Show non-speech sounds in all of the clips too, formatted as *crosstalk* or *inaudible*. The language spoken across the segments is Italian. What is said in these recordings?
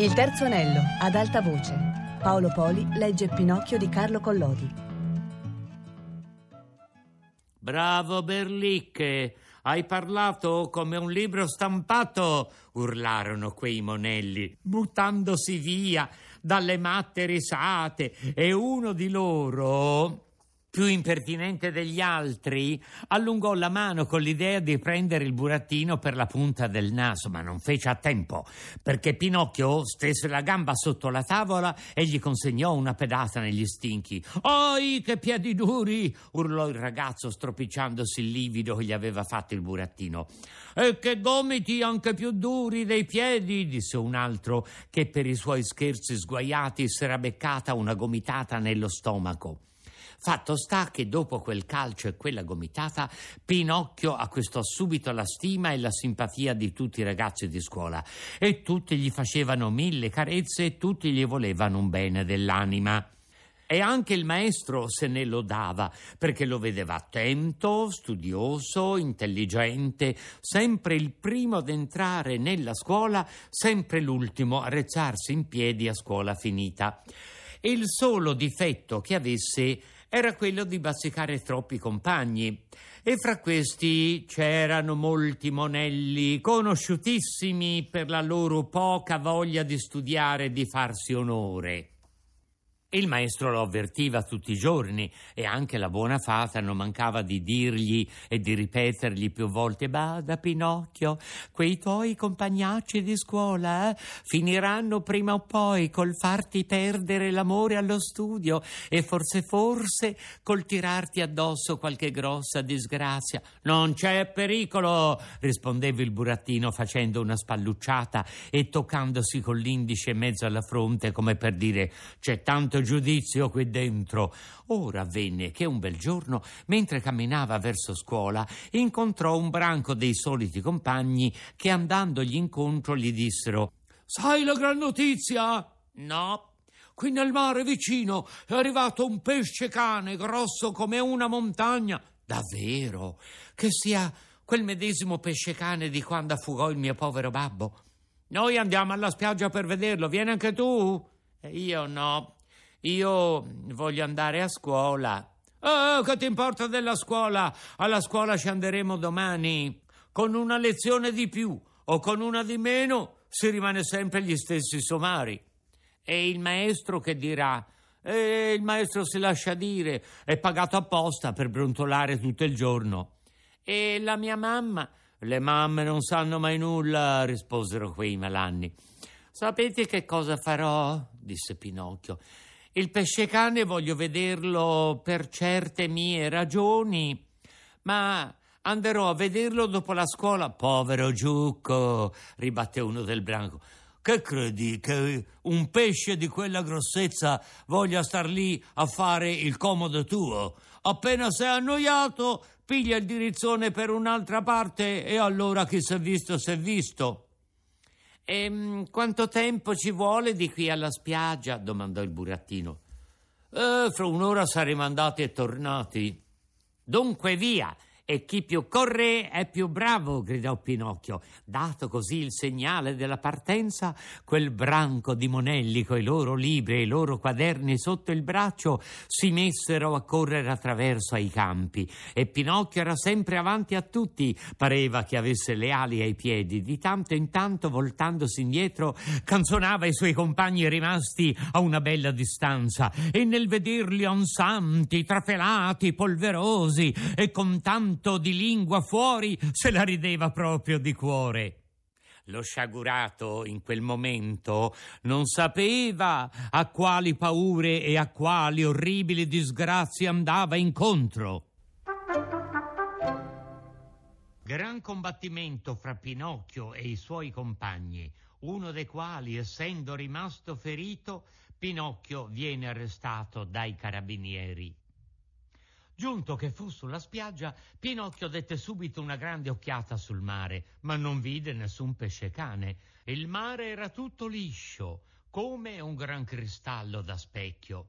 Il terzo anello, ad alta voce. Paolo Poli legge Pinocchio di Carlo Collodi. Bravo Berlicche, hai parlato come un libro stampato, urlarono quei monelli, buttandosi via dalle matte risate, e uno di loro, più impertinente degli altri, allungò la mano con l'idea di prendere il burattino per la punta del naso, ma non fece a tempo, perché Pinocchio stese la gamba sotto la tavola e gli consegnò una pedata negli stinchi. Oi, che piedi duri! urlò il ragazzo stropicciandosi il livido che gli aveva fatto il burattino. E che gomiti anche più duri dei piedi, disse un altro, che per i suoi scherzi sguaiati s'era beccata una gomitata nello stomaco. Fatto sta che dopo quel calcio e quella gomitata, Pinocchio acquistò subito la stima e la simpatia di tutti i ragazzi di scuola e tutti gli facevano mille carezze e tutti gli volevano un bene dell'anima. E anche il maestro se ne lodava, perché lo vedeva attento, studioso, intelligente, sempre il primo ad entrare nella scuola, sempre l'ultimo a rezzarsi in piedi a scuola finita. Il solo difetto che avesse era quello di bazzicare troppi compagni. E fra questi c'erano molti monelli, conosciutissimi per la loro poca voglia di studiare e di farsi onore. Il maestro lo avvertiva tutti i giorni e anche la buona fata non mancava di dirgli e di ripetergli più volte Bada Pinocchio, quei tuoi compagnacci di scuola eh, finiranno prima o poi col farti perdere l'amore allo studio e forse forse col tirarti addosso qualche grossa disgrazia. Non c'è pericolo, rispondeva il burattino facendo una spallucciata e toccandosi con l'indice in mezzo alla fronte come per dire c'è tanto giudizio qui dentro. Ora avvenne che un bel giorno, mentre camminava verso scuola, incontrò un branco dei soliti compagni che andandogli incontro gli dissero Sai la gran notizia? No. Qui nel mare vicino è arrivato un pesce cane grosso come una montagna. Davvero? Che sia quel medesimo pesce cane di quando affugò il mio povero babbo? Noi andiamo alla spiaggia per vederlo, vieni anche tu? E io no. Io voglio andare a scuola. Oh, che ti importa della scuola? Alla scuola ci anderemo domani. Con una lezione di più o con una di meno si rimane sempre gli stessi somari. E il maestro che dirà? E il maestro si lascia dire, è pagato apposta per brontolare tutto il giorno. E la mia mamma? Le mamme non sanno mai nulla, risposero quei malanni. Sapete che cosa farò? disse Pinocchio. Il pescecane voglio vederlo per certe mie ragioni, ma anderò a vederlo dopo la scuola. Povero Giucco, ribatte uno del branco. Che credi che un pesce di quella grossezza voglia star lì a fare il comodo tuo? Appena sei annoiato, piglia il dirizzone per un'altra parte e allora chi si è visto si è visto. E ehm, quanto tempo ci vuole di qui alla spiaggia? domandò il burattino. Eh, fra un'ora saremo andati e tornati. Dunque via, e chi più corre è più bravo, gridò Pinocchio. Dato così il segnale della partenza, quel branco di monelli coi loro libri e i loro quaderni sotto il braccio si messero a correre attraverso ai campi e Pinocchio era sempre avanti a tutti, pareva che avesse le ali ai piedi. Di tanto in tanto, voltandosi indietro, canzonava i suoi compagni rimasti a una bella distanza e nel vederli ansanti, trafelati, polverosi e con tanto canto di lingua fuori se la rideva proprio di cuore. Lo sciagurato in quel momento non sapeva a quali paure e a quali orribili disgrazie andava incontro. Gran combattimento fra Pinocchio e i suoi compagni, uno dei quali, essendo rimasto ferito, Pinocchio viene arrestato dai carabinieri. Giunto che fu sulla spiaggia, Pinocchio dette subito una grande occhiata sul mare, ma non vide nessun pesce cane. Il mare era tutto liscio, come un gran cristallo da specchio.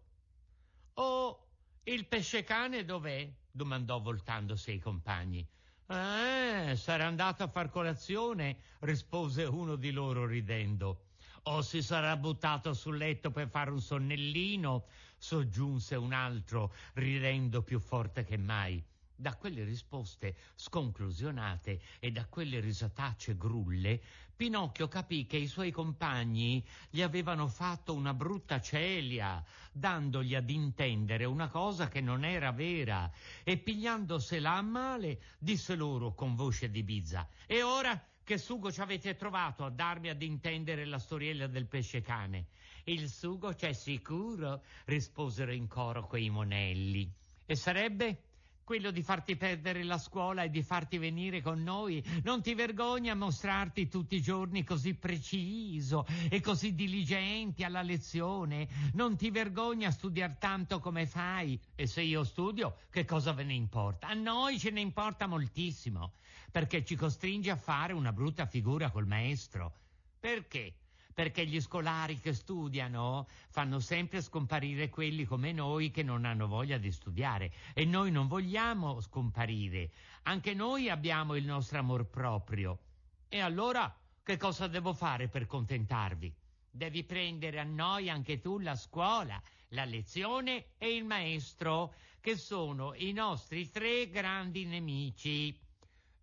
Oh, il pesce cane dov'è? domandò voltandosi ai compagni. Eh, sarà andato a far colazione, rispose uno di loro ridendo. o si sarà buttato sul letto per fare un sonnellino, soggiunse un altro, ridendo più forte che mai. Da quelle risposte sconclusionate e da quelle risatacce grulle, Pinocchio capì che i suoi compagni gli avevano fatto una brutta celia, dandogli ad intendere una cosa che non era vera, e pigliandosela a male, disse loro con voce di bizza: E ora che sugo ci avete trovato a darmi ad intendere la storiella del pesce cane? Il sugo c'è sicuro, risposero in coro quei monelli. E sarebbe? quello di farti perdere la scuola e di farti venire con noi. Non ti vergogni a mostrarti tutti i giorni così preciso e così diligenti alla lezione? Non ti vergogni a studiare tanto come fai? E se io studio, che cosa ve ne importa? A noi ce ne importa moltissimo, perché ci costringe a fare una brutta figura col maestro. Perché? Perché gli scolari che studiano fanno sempre scomparire quelli come noi che non hanno voglia di studiare e noi non vogliamo scomparire, anche noi abbiamo il nostro amor proprio. E allora che cosa devo fare per contentarvi? Devi prendere a noi anche tu la scuola, la lezione e il maestro, che sono i nostri tre grandi nemici.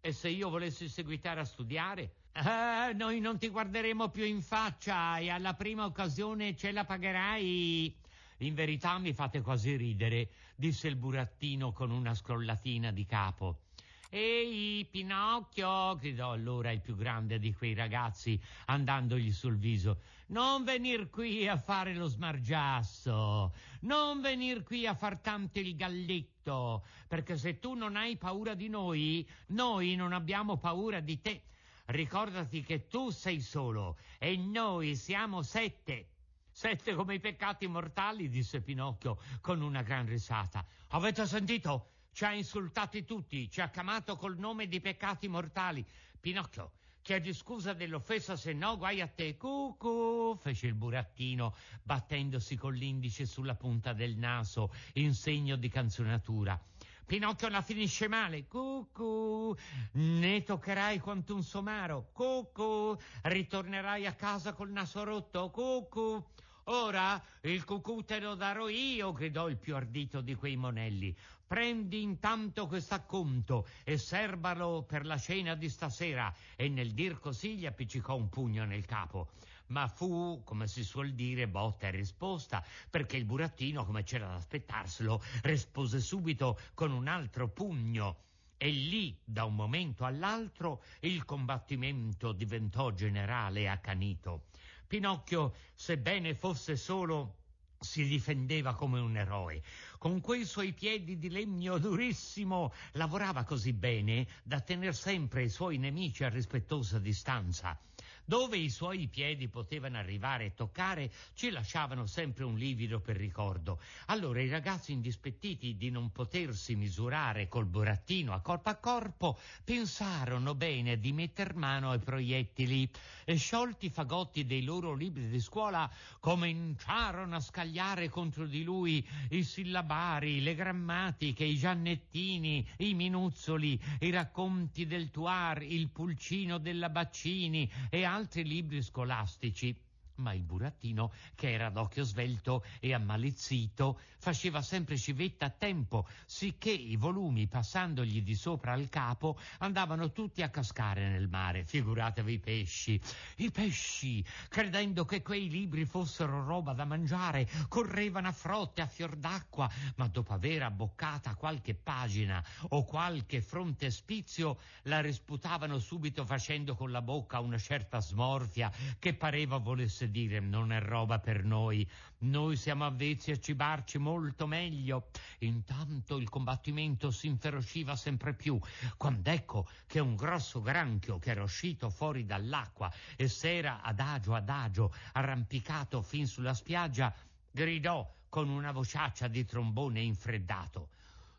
E se io volessi seguitare a studiare, Ah, noi non ti guarderemo più in faccia e alla prima occasione ce la pagherai. In verità mi fate quasi ridere, disse il burattino con una scrollatina di capo. Ehi, Pinocchio, gridò allora il più grande di quei ragazzi, andandogli sul viso, non venir qui a fare lo smargiasso, non venir qui a far tanto il galletto, perché se tu non hai paura di noi, noi non abbiamo paura di te. Ricordati che tu sei solo e noi siamo sette. Sette come i peccati mortali, disse Pinocchio con una gran risata. Avete sentito? Ci ha insultati tutti, ci ha chiamato col nome di peccati mortali. Pinocchio, chiedi scusa dell'offesa, se no guai a te. Cucù, fece il burattino, battendosi con l'indice sulla punta del naso in segno di canzonatura. Pinocchio la finisce male. Cucù, ne toccherai quanto un somaro. Cucù, ritornerai a casa col naso rotto. Cucù. Ora il cucù te lo darò io, gridò il più ardito di quei monelli. Prendi intanto quest'acconto e serbalo per la cena di stasera. E nel dir così gli appiccicò un pugno nel capo ma fu, come si suol dire, botta e risposta, perché il burattino, come c'era da aspettarselo, rispose subito con un altro pugno. E lì, da un momento all'altro, il combattimento diventò generale e accanito. Pinocchio, sebbene fosse solo si difendeva come un eroe. Con quei suoi piedi di legno durissimo lavorava così bene da tener sempre i suoi nemici a rispettosa distanza. Dove i suoi piedi potevano arrivare e toccare, ci lasciavano sempre un livido per ricordo. Allora i ragazzi indispettiti di non potersi misurare col burattino a corpo a corpo, pensarono bene di metter mano ai proiettili e sciolti i fagotti dei loro libri di scuola, cominciarono a scagliare contro di lui i sillabari, le grammatiche, i giannettini, i minuzzoli, i racconti del Tuar, il pulcino della Baccini e altri altri libri scolastici ma il burattino, che era d'occhio svelto e ammalizzito, faceva sempre civetta a tempo, sicché i volumi, passandogli di sopra al capo, andavano tutti a cascare nel mare. Figuratevi i pesci. I pesci, credendo che quei libri fossero roba da mangiare, correvano a frotte a fior d'acqua, ma dopo aver abboccata qualche pagina o qualche frontespizio, la risputavano subito facendo con la bocca una certa smorfia che pareva volesse dire non è roba per noi, noi siamo avvezzi a cibarci molto meglio. Intanto il combattimento si inferociva sempre più, quando ecco che un grosso granchio che era uscito fuori dall'acqua e s'era adagio adagio arrampicato fin sulla spiaggia, gridò con una vociaccia di trombone infreddato.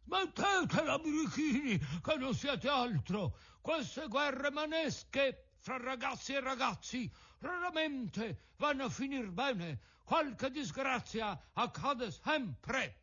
Smettetela, birichini, che non siete altro! Queste guerre manesche fra ragazzi e ragazzi raramente vanno a finir bene. Qualche disgrazia accade sempre.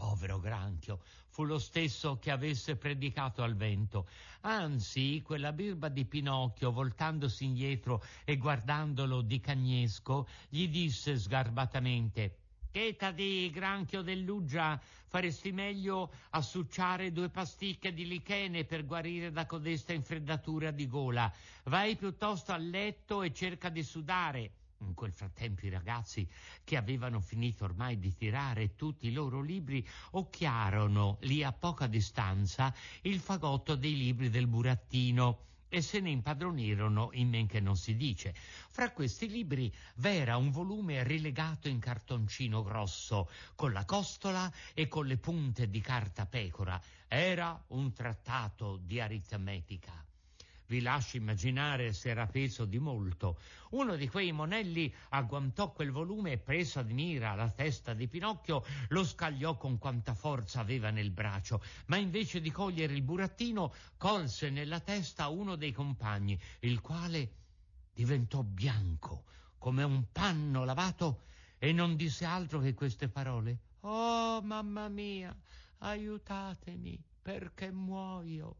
povero granchio, fu lo stesso che avesse predicato al vento. Anzi, quella birba di Pinocchio, voltandosi indietro e guardandolo di cagnesco, gli disse sgarbatamente Cheta di granchio dell'uggia, faresti meglio a succiare due pasticche di lichene per guarire da codesta infreddatura di gola. Vai piuttosto a letto e cerca di sudare. In quel frattempo i ragazzi, che avevano finito ormai di tirare tutti i loro libri, occhiarono lì a poca distanza il fagotto dei libri del burattino e se ne impadronirono in men che non si dice. Fra questi libri v'era un volume rilegato in cartoncino grosso, con la costola e con le punte di carta pecora. Era un trattato di aritmetica. Vi lascio immaginare se era peso di molto. Uno di quei monelli agguantò quel volume e preso ad mira la testa di Pinocchio, lo scagliò con quanta forza aveva nel braccio, ma invece di cogliere il burattino, colse nella testa uno dei compagni, il quale diventò bianco come un panno lavato e non disse altro che queste parole. Oh, mamma mia, aiutatemi perché muoio.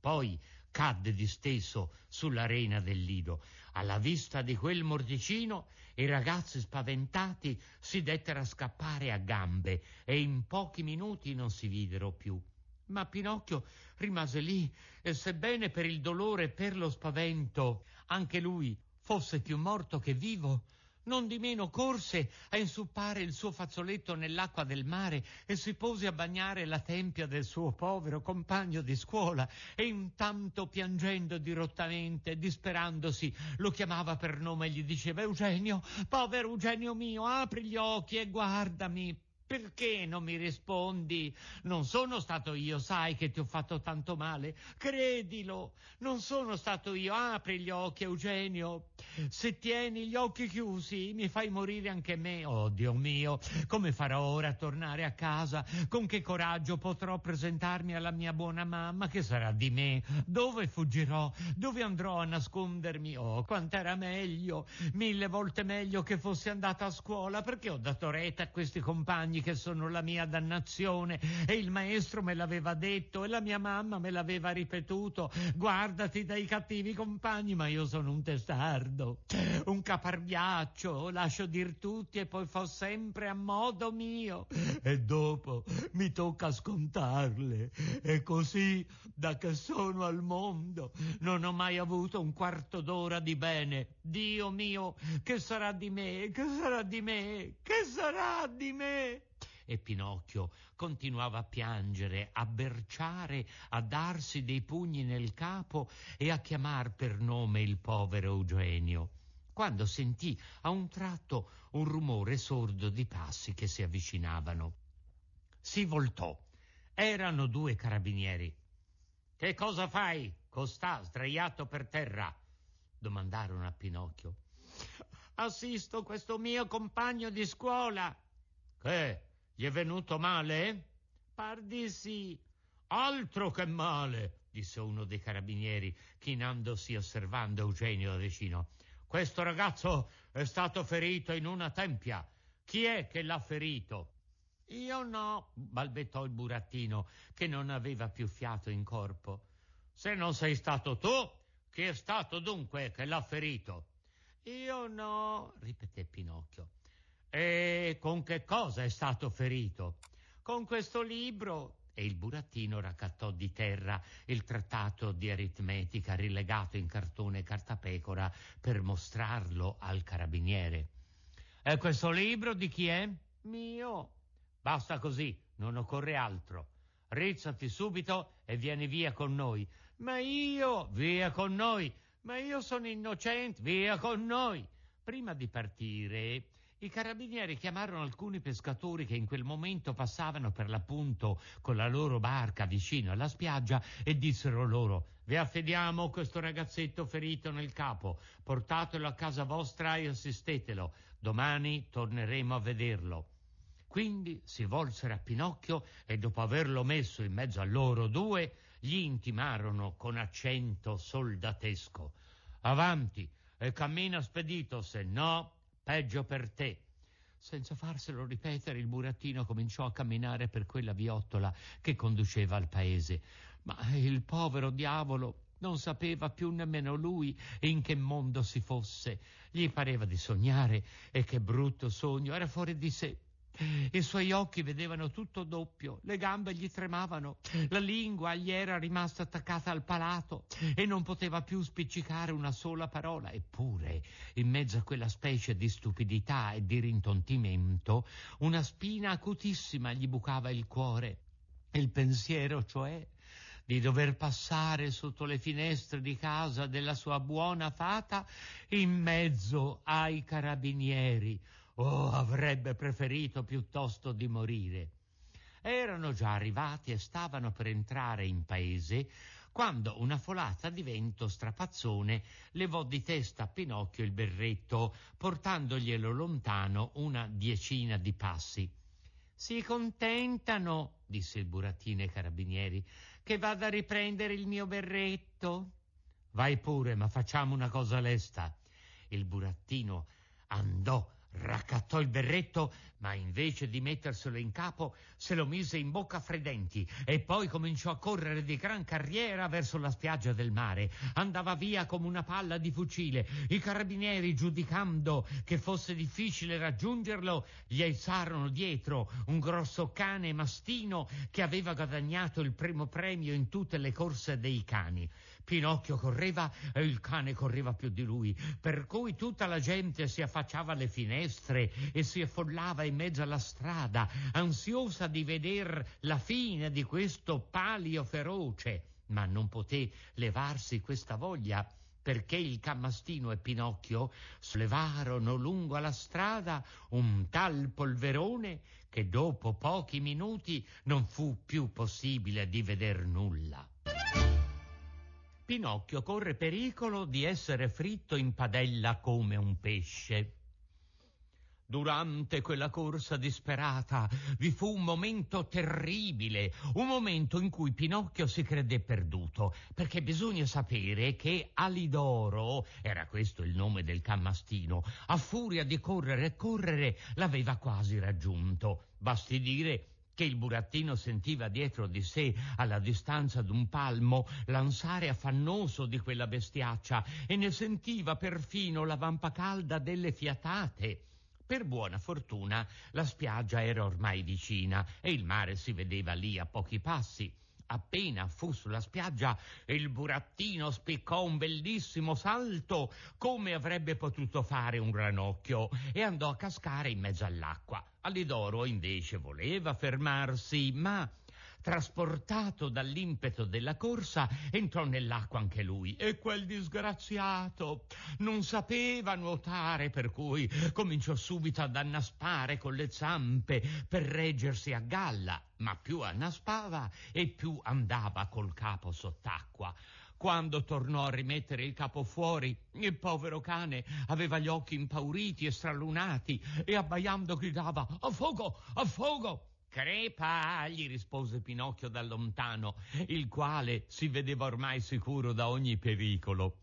Poi cadde disteso sull'arena del lido. Alla vista di quel mordicino i ragazzi spaventati si dettero a scappare a gambe e in pochi minuti non si videro più. Ma Pinocchio rimase lì e sebbene per il dolore e per lo spavento anche lui fosse più morto che vivo, non di meno corse a insuppare il suo fazzoletto nell'acqua del mare e si pose a bagnare la tempia del suo povero compagno di scuola e intanto piangendo dirottamente, disperandosi, lo chiamava per nome e gli diceva Eugenio, povero Eugenio mio, apri gli occhi e guardami, perché non mi rispondi? Non sono stato io, sai che ti ho fatto tanto male. Credilo, non sono stato io. Apri gli occhi, Eugenio. Se tieni gli occhi chiusi, mi fai morire anche me. Oh, Dio mio, come farò ora a tornare a casa? Con che coraggio potrò presentarmi alla mia buona mamma? Che sarà di me? Dove fuggirò? Dove andrò a nascondermi? Oh, quant'era meglio, mille volte meglio che fossi andata a scuola, perché ho dato retta a questi compagni che sono la mia dannazione e il maestro me l'aveva detto e la mia mamma me l'aveva ripetuto. Guardati dai cattivi compagni, ma io sono un testardo, un caparbiaccio, lascio dir tutti e poi fo sempre a modo mio e dopo mi tocca scontarle. E così, da che sono al mondo, non ho mai avuto un quarto d'ora di bene. Dio mio, che sarà di me? Che sarà di me? Che sarà di me? E Pinocchio continuava a piangere, a berciare, a darsi dei pugni nel capo e a chiamar per nome il povero Eugenio quando sentì a un tratto un rumore sordo di passi che si avvicinavano. Si voltò. Erano due carabinieri. Che cosa fai, costà, sdraiato per terra? domandarono a Pinocchio. Assisto questo mio compagno di scuola. Che? Gli è venuto male? Par di sì. Altro che male, disse uno dei carabinieri, chinandosi osservando Eugenio da vicino. Questo ragazzo è stato ferito in una tempia. Chi è che l'ha ferito? Io no, balbettò il burattino, che non aveva più fiato in corpo. Se non sei stato tu, chi è stato dunque che l'ha ferito? Io no, ripeté Pinocchio. E con che cosa è stato ferito? Con questo libro. E il burattino raccattò di terra il trattato di aritmetica rilegato in cartone cartapecora per mostrarlo al carabiniere. E questo libro di chi è? Mio. Basta così, non occorre altro. Rizzati subito e vieni via con noi. Ma io, via con noi. Ma io sono innocente, via con noi. Prima di partire, i carabinieri chiamarono alcuni pescatori che in quel momento passavano per l'appunto con la loro barca vicino alla spiaggia e dissero loro Vi affediamo questo ragazzetto ferito nel capo, portatelo a casa vostra e assistetelo, domani torneremo a vederlo. Quindi si volsero a Pinocchio e dopo averlo messo in mezzo a loro due, gli intimarono con accento soldatesco Avanti e cammina spedito, se no peggio per te. Senza farselo ripetere, il burattino cominciò a camminare per quella viottola che conduceva al paese. Ma il povero diavolo non sapeva più nemmeno lui in che mondo si fosse. Gli pareva di sognare e che brutto sogno. Era fuori di sé. *laughs* I suoi occhi vedevano tutto doppio, le gambe gli tremavano, la lingua gli era rimasta attaccata al palato e non poteva più spiccicare una sola parola. Eppure, in mezzo a quella specie di stupidità e di rintontimento, una spina acutissima gli bucava il cuore. Il pensiero, cioè, di dover passare sotto le finestre di casa della sua buona fata in mezzo ai carabinieri. Oh, avrebbe preferito piuttosto di morire. Erano già arrivati e stavano per entrare in paese quando una folata di vento strapazzone levò di testa a Pinocchio il berretto, portandoglielo lontano una diecina di passi. Si contentano, disse il burattino ai carabinieri, che vada a riprendere il mio berretto? Vai pure, ma facciamo una cosa lesta. Il burattino andò Raccattò il berretto, ma invece di metterselo in capo, se lo mise in bocca a fredenti e poi cominciò a correre di gran carriera verso la spiaggia del mare. Andava via come una palla di fucile. I carabinieri, giudicando che fosse difficile raggiungerlo, gli alzarono dietro un grosso cane mastino che aveva guadagnato il primo premio in tutte le corse dei cani. Pinocchio correva e il cane correva più di lui, per cui tutta la gente si affacciava alle finestre e si affollava in mezzo alla strada, ansiosa di veder la fine di questo palio feroce. Ma non poté levarsi questa voglia perché il Cammastino e Pinocchio sollevarono lungo alla strada un tal polverone che dopo pochi minuti non fu più possibile di veder nulla. Pinocchio corre pericolo di essere fritto in padella come un pesce. Durante quella corsa disperata vi fu un momento terribile, un momento in cui Pinocchio si credé perduto, perché bisogna sapere che Alidoro, era questo il nome del cammastino, a furia di correre e correre l'aveva quasi raggiunto. Basti dire che il burattino sentiva dietro di sé, alla distanza d'un palmo, l'ansare affannoso di quella bestiaccia e ne sentiva perfino la vampa calda delle fiatate. Per buona fortuna la spiaggia era ormai vicina e il mare si vedeva lì a pochi passi. Appena fu sulla spiaggia, il burattino spiccò un bellissimo salto, come avrebbe potuto fare un ranocchio, e andò a cascare in mezzo all'acqua. Alidoro invece voleva fermarsi, ma trasportato dall'impeto della corsa, entrò nell'acqua anche lui. E quel disgraziato non sapeva nuotare, per cui cominciò subito ad annaspare con le zampe per reggersi a galla, ma più annaspava e più andava col capo sott'acqua. Quando tornò a rimettere il capo fuori, il povero cane aveva gli occhi impauriti e stralunati e abbaiando gridava A fuoco! A fuoco! Crepa, gli rispose Pinocchio da lontano, il quale si vedeva ormai sicuro da ogni pericolo.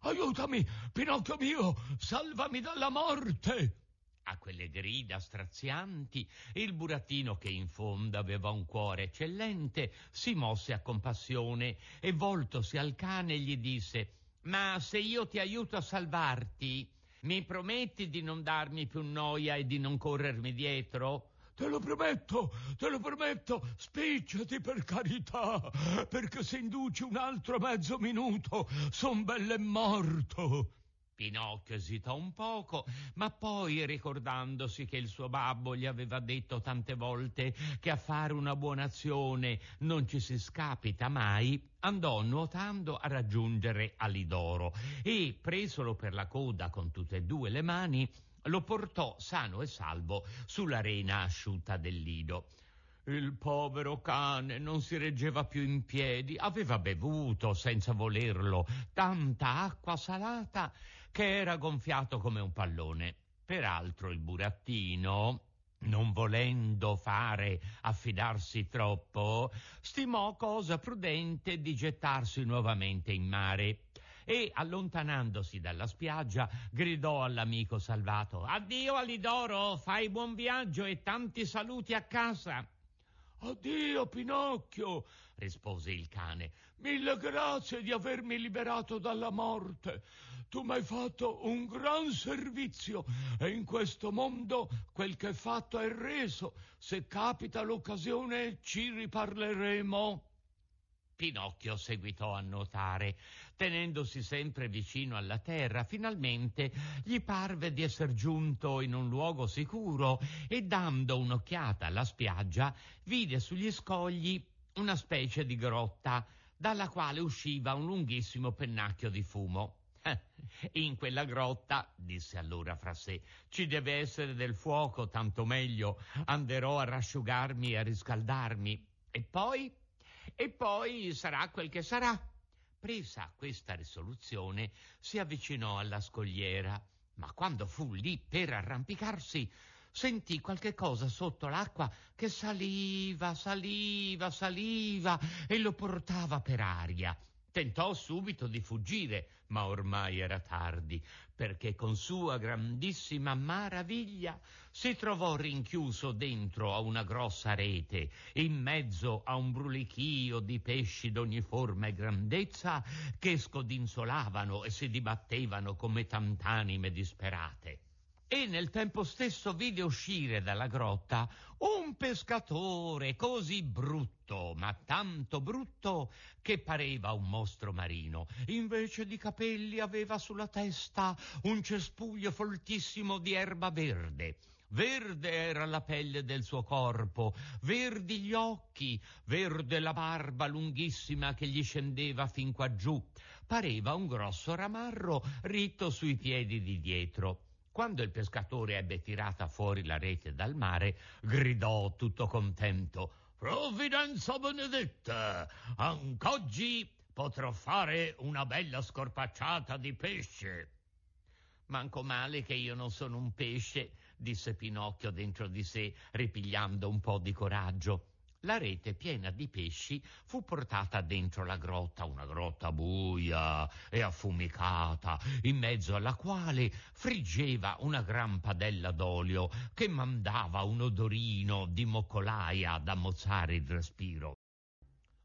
Aiutami, Pinocchio mio, salvami dalla morte! A quelle grida strazianti, il burattino, che in fondo aveva un cuore eccellente, si mosse a compassione e voltosi al cane gli disse Ma se io ti aiuto a salvarti, mi prometti di non darmi più noia e di non corrermi dietro? Te lo prometto, te lo prometto, spicciati per carità, perché se induci un altro mezzo minuto son belle morto. Pinocchio esitò un poco, ma poi, ricordandosi che il suo babbo gli aveva detto tante volte che a fare una buona azione non ci si scapita mai, andò nuotando a raggiungere Alidoro e, presolo per la coda con tutte e due le mani, lo portò sano e salvo sull'arena asciutta del lido. Il povero cane non si reggeva più in piedi, aveva bevuto senza volerlo tanta acqua salata che era gonfiato come un pallone. Peraltro il burattino, non volendo fare affidarsi troppo, stimò cosa prudente di gettarsi nuovamente in mare e, allontanandosi dalla spiaggia, gridò all'amico salvato Addio Alidoro, fai buon viaggio e tanti saluti a casa. Addio, Pinocchio, rispose il cane. Mille grazie di avermi liberato dalla morte. Tu mi hai fatto un gran servizio e in questo mondo quel che è fatto è reso. Se capita l'occasione ci riparleremo. Pinocchio seguitò a nuotare, tenendosi sempre vicino alla terra. Finalmente gli parve di esser giunto in un luogo sicuro e dando un'occhiata alla spiaggia vide sugli scogli una specie di grotta dalla quale usciva un lunghissimo pennacchio di fumo. *laughs* In quella grotta, disse allora fra sé, ci deve essere del fuoco, tanto meglio. Anderò a rasciugarmi e a riscaldarmi. E poi? e poi sarà quel che sarà. Presa questa risoluzione, si avvicinò alla scogliera, ma quando fu lì per arrampicarsi, sentì qualche cosa sotto l'acqua che saliva, saliva, saliva e lo portava per aria. Tentò subito di fuggire, ma ormai era tardi, perché con sua grandissima maraviglia si trovò rinchiuso dentro a una grossa rete, in mezzo a un brulichio di pesci d'ogni forma e grandezza che scodinzolavano e si dibattevano come tant'anime disperate e nel tempo stesso vide uscire dalla grotta un pescatore così brutto, ma tanto brutto che pareva un mostro marino. Invece di capelli aveva sulla testa un cespuglio foltissimo di erba verde. Verde era la pelle del suo corpo, verdi gli occhi, verde la barba lunghissima che gli scendeva fin qua giù. Pareva un grosso ramarro ritto sui piedi di dietro. Quando il pescatore ebbe tirata fuori la rete dal mare, gridò tutto contento Provvidenza benedetta! Anc'oggi potrò fare una bella scorpacciata di pesce. Manco male che io non sono un pesce, disse Pinocchio dentro di sé, ripigliando un po' di coraggio. La rete piena di pesci fu portata dentro la grotta, una grotta buia e affumicata, in mezzo alla quale friggeva una gran padella d'olio che mandava un odorino di moccolaia ad ammozzare il respiro.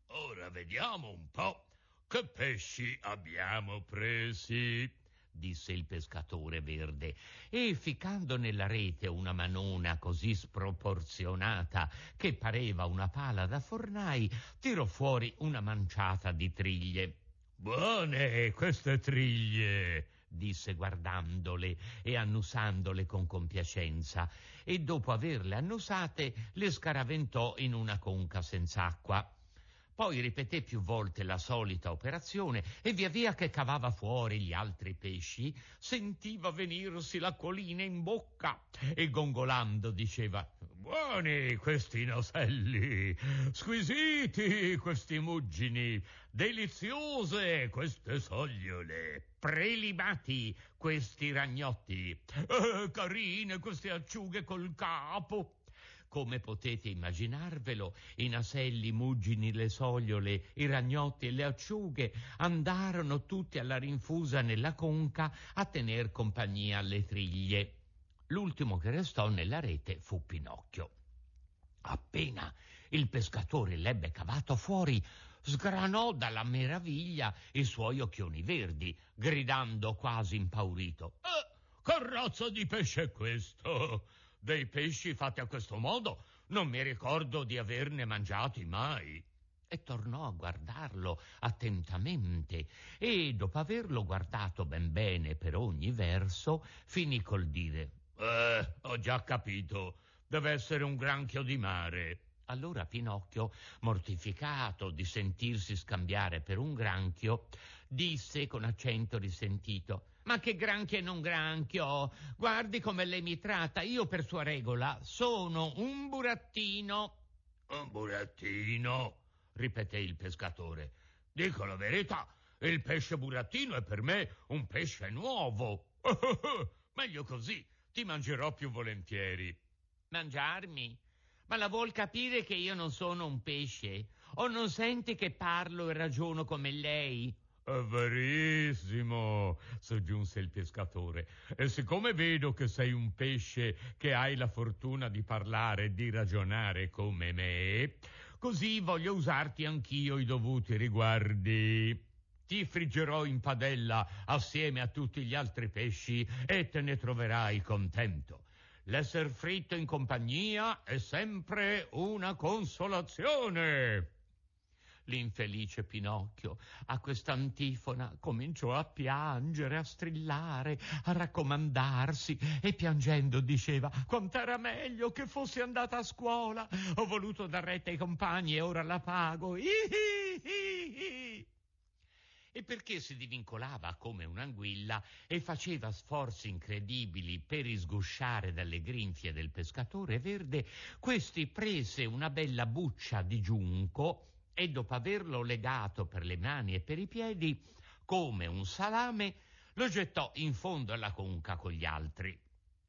Ora vediamo un po' che pesci abbiamo presi disse il pescatore verde, e ficcando nella rete una manona così sproporzionata che pareva una pala da fornai, tirò fuori una manciata di triglie. Buone queste triglie, disse guardandole e annusandole con compiacenza, e dopo averle annusate le scaraventò in una conca senz'acqua. Poi ripeté più volte la solita operazione e via via che cavava fuori gli altri pesci, sentiva venirsi l'acquolina in bocca e gongolando diceva Buoni questi noselli, squisiti questi muggini, deliziose queste sogliole, prelibati questi ragnotti, eh, carine queste acciughe col capo. Come potete immaginarvelo, i naselli, i muggini, le sogliole, i ragnotti e le acciughe andarono tutti alla rinfusa nella conca a tener compagnia alle triglie. L'ultimo che restò nella rete fu Pinocchio. Appena il pescatore l'ebbe cavato fuori, sgranò dalla meraviglia i suoi occhioni verdi, gridando quasi impaurito. Eh, che razza di pesce è questo? Dei pesci fatti a questo modo non mi ricordo di averne mangiati mai. E tornò a guardarlo attentamente e, dopo averlo guardato ben bene per ogni verso, finì col dire Eh, ho già capito, deve essere un granchio di mare. Allora Pinocchio, mortificato di sentirsi scambiare per un granchio, disse con accento risentito ma che granchio e non granchio! Guardi come lei mi tratta. Io per sua regola sono un burattino. Un burattino? ripeté il pescatore. Dico la verità, il pesce burattino è per me un pesce nuovo. *laughs* Meglio così, ti mangerò più volentieri. Mangiarmi? Ma la vuol capire che io non sono un pesce? O non senti che parlo e ragiono come lei? Verissimo, soggiunse il pescatore. E siccome vedo che sei un pesce che hai la fortuna di parlare e di ragionare come me, così voglio usarti anch'io i dovuti riguardi. Ti friggerò in padella assieme a tutti gli altri pesci e te ne troverai contento. L'esser fritto in compagnia è sempre una consolazione. L'infelice Pinocchio a questa antifona cominciò a piangere, a strillare, a raccomandarsi e piangendo diceva quant'era meglio che fossi andata a scuola. Ho voluto dar retta ai compagni e ora la pago. Ihi, *laughs* e perché si divincolava come un'anguilla e faceva sforzi incredibili per isgusciare dalle grinfie del pescatore verde, questi prese una bella buccia di giunco e dopo averlo legato per le mani e per i piedi, come un salame, lo gettò in fondo alla conca con gli altri.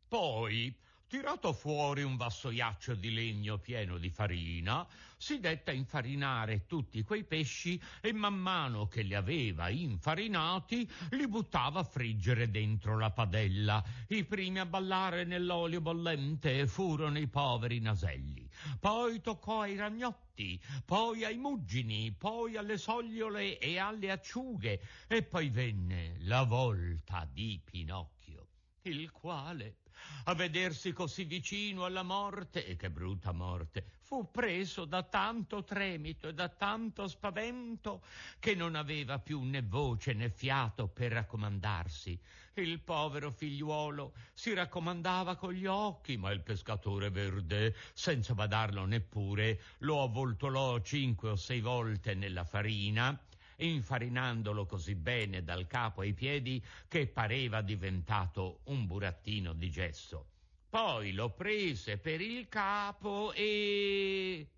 Poi, tirato fuori un vassoiaccio di legno pieno di farina, si dette a infarinare tutti quei pesci e man mano che li aveva infarinati li buttava a friggere dentro la padella. I primi a ballare nell'olio bollente furono i poveri naselli. Poi toccò ai ragnotti, poi ai muggini, poi alle sogliole e alle acciughe e poi venne la volta di Pinocchio, il quale a vedersi così vicino alla morte, e che brutta morte, fu preso da tanto tremito e da tanto spavento che non aveva più né voce né fiato per raccomandarsi. Il povero figliuolo si raccomandava con gli occhi, ma il pescatore verde, senza badarlo neppure, lo avvoltolò cinque o sei volte nella farina infarinandolo così bene dal capo ai piedi che pareva diventato un burattino di gesso. Poi lo prese per il capo e...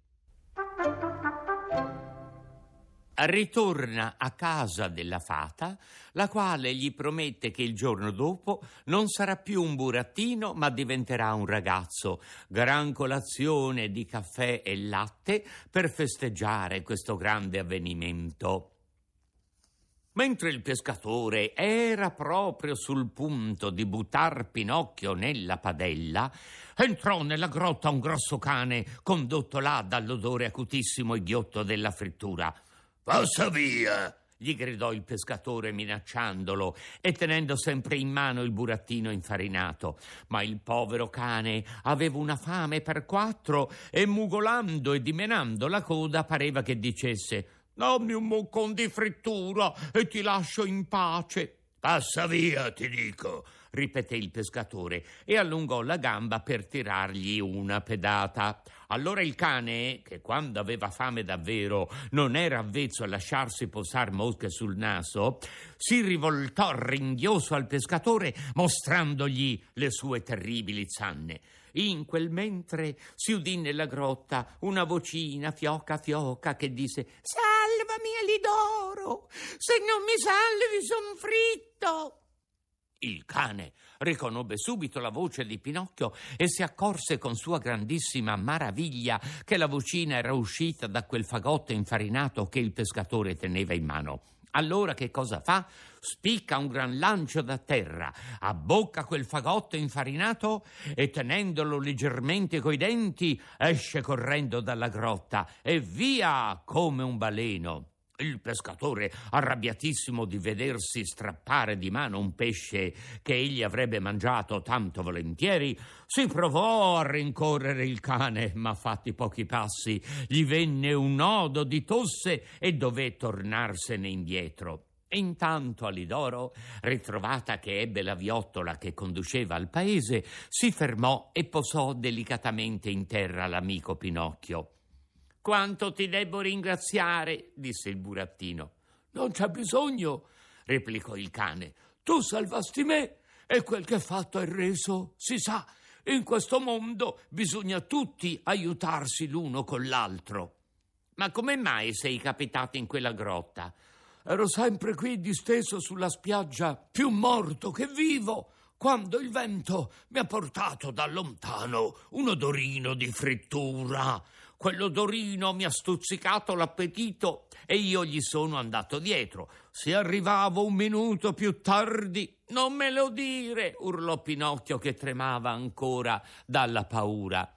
Ritorna a casa della fata, la quale gli promette che il giorno dopo non sarà più un burattino, ma diventerà un ragazzo. Gran colazione di caffè e latte per festeggiare questo grande avvenimento. Mentre il pescatore era proprio sul punto di buttar Pinocchio nella padella, entrò nella grotta un grosso cane condotto là dall'odore acutissimo e ghiotto della frittura. Passa via! gli gridò il pescatore minacciandolo e tenendo sempre in mano il burattino infarinato. Ma il povero cane aveva una fame per quattro e mugolando e dimenando la coda pareva che dicesse Dammi un moccon di frittura e ti lascio in pace. Passa via, ti dico, ripeté il pescatore e allungò la gamba per tirargli una pedata. Allora il cane, che quando aveva fame davvero non era avvezzo a lasciarsi posar mosche sul naso, si rivoltò ringhioso al pescatore mostrandogli le sue terribili zanne. In quel mentre si udì nella grotta una vocina fioca fioca che disse Salvami Alidoro, se non mi salvi son fritto. Il cane riconobbe subito la voce di Pinocchio e si accorse con sua grandissima maraviglia che la vocina era uscita da quel fagotto infarinato che il pescatore teneva in mano. Allora che cosa fa? Spicca un gran lancio da terra, abbocca quel fagotto infarinato e tenendolo leggermente coi denti esce correndo dalla grotta e via come un baleno. Il pescatore, arrabbiatissimo di vedersi strappare di mano un pesce che egli avrebbe mangiato tanto volentieri, si provò a rincorrere il cane, ma fatti pochi passi gli venne un nodo di tosse e dové tornarsene indietro. Intanto Alidoro, ritrovata che ebbe la viottola che conduceva al paese, si fermò e posò delicatamente in terra l'amico Pinocchio. Quanto ti debbo ringraziare, disse il burattino. Non c'è bisogno, replicò il cane. Tu salvasti me e quel che fatto è reso, si sa. In questo mondo bisogna tutti aiutarsi l'uno con l'altro. Ma come mai sei capitato in quella grotta? Ero sempre qui disteso sulla spiaggia, più morto che vivo, quando il vento mi ha portato da lontano un odorino di frittura Quell'odorino mi ha stuzzicato l'appetito e io gli sono andato dietro. Se arrivavo un minuto più tardi, non me lo dire, urlò Pinocchio che tremava ancora dalla paura.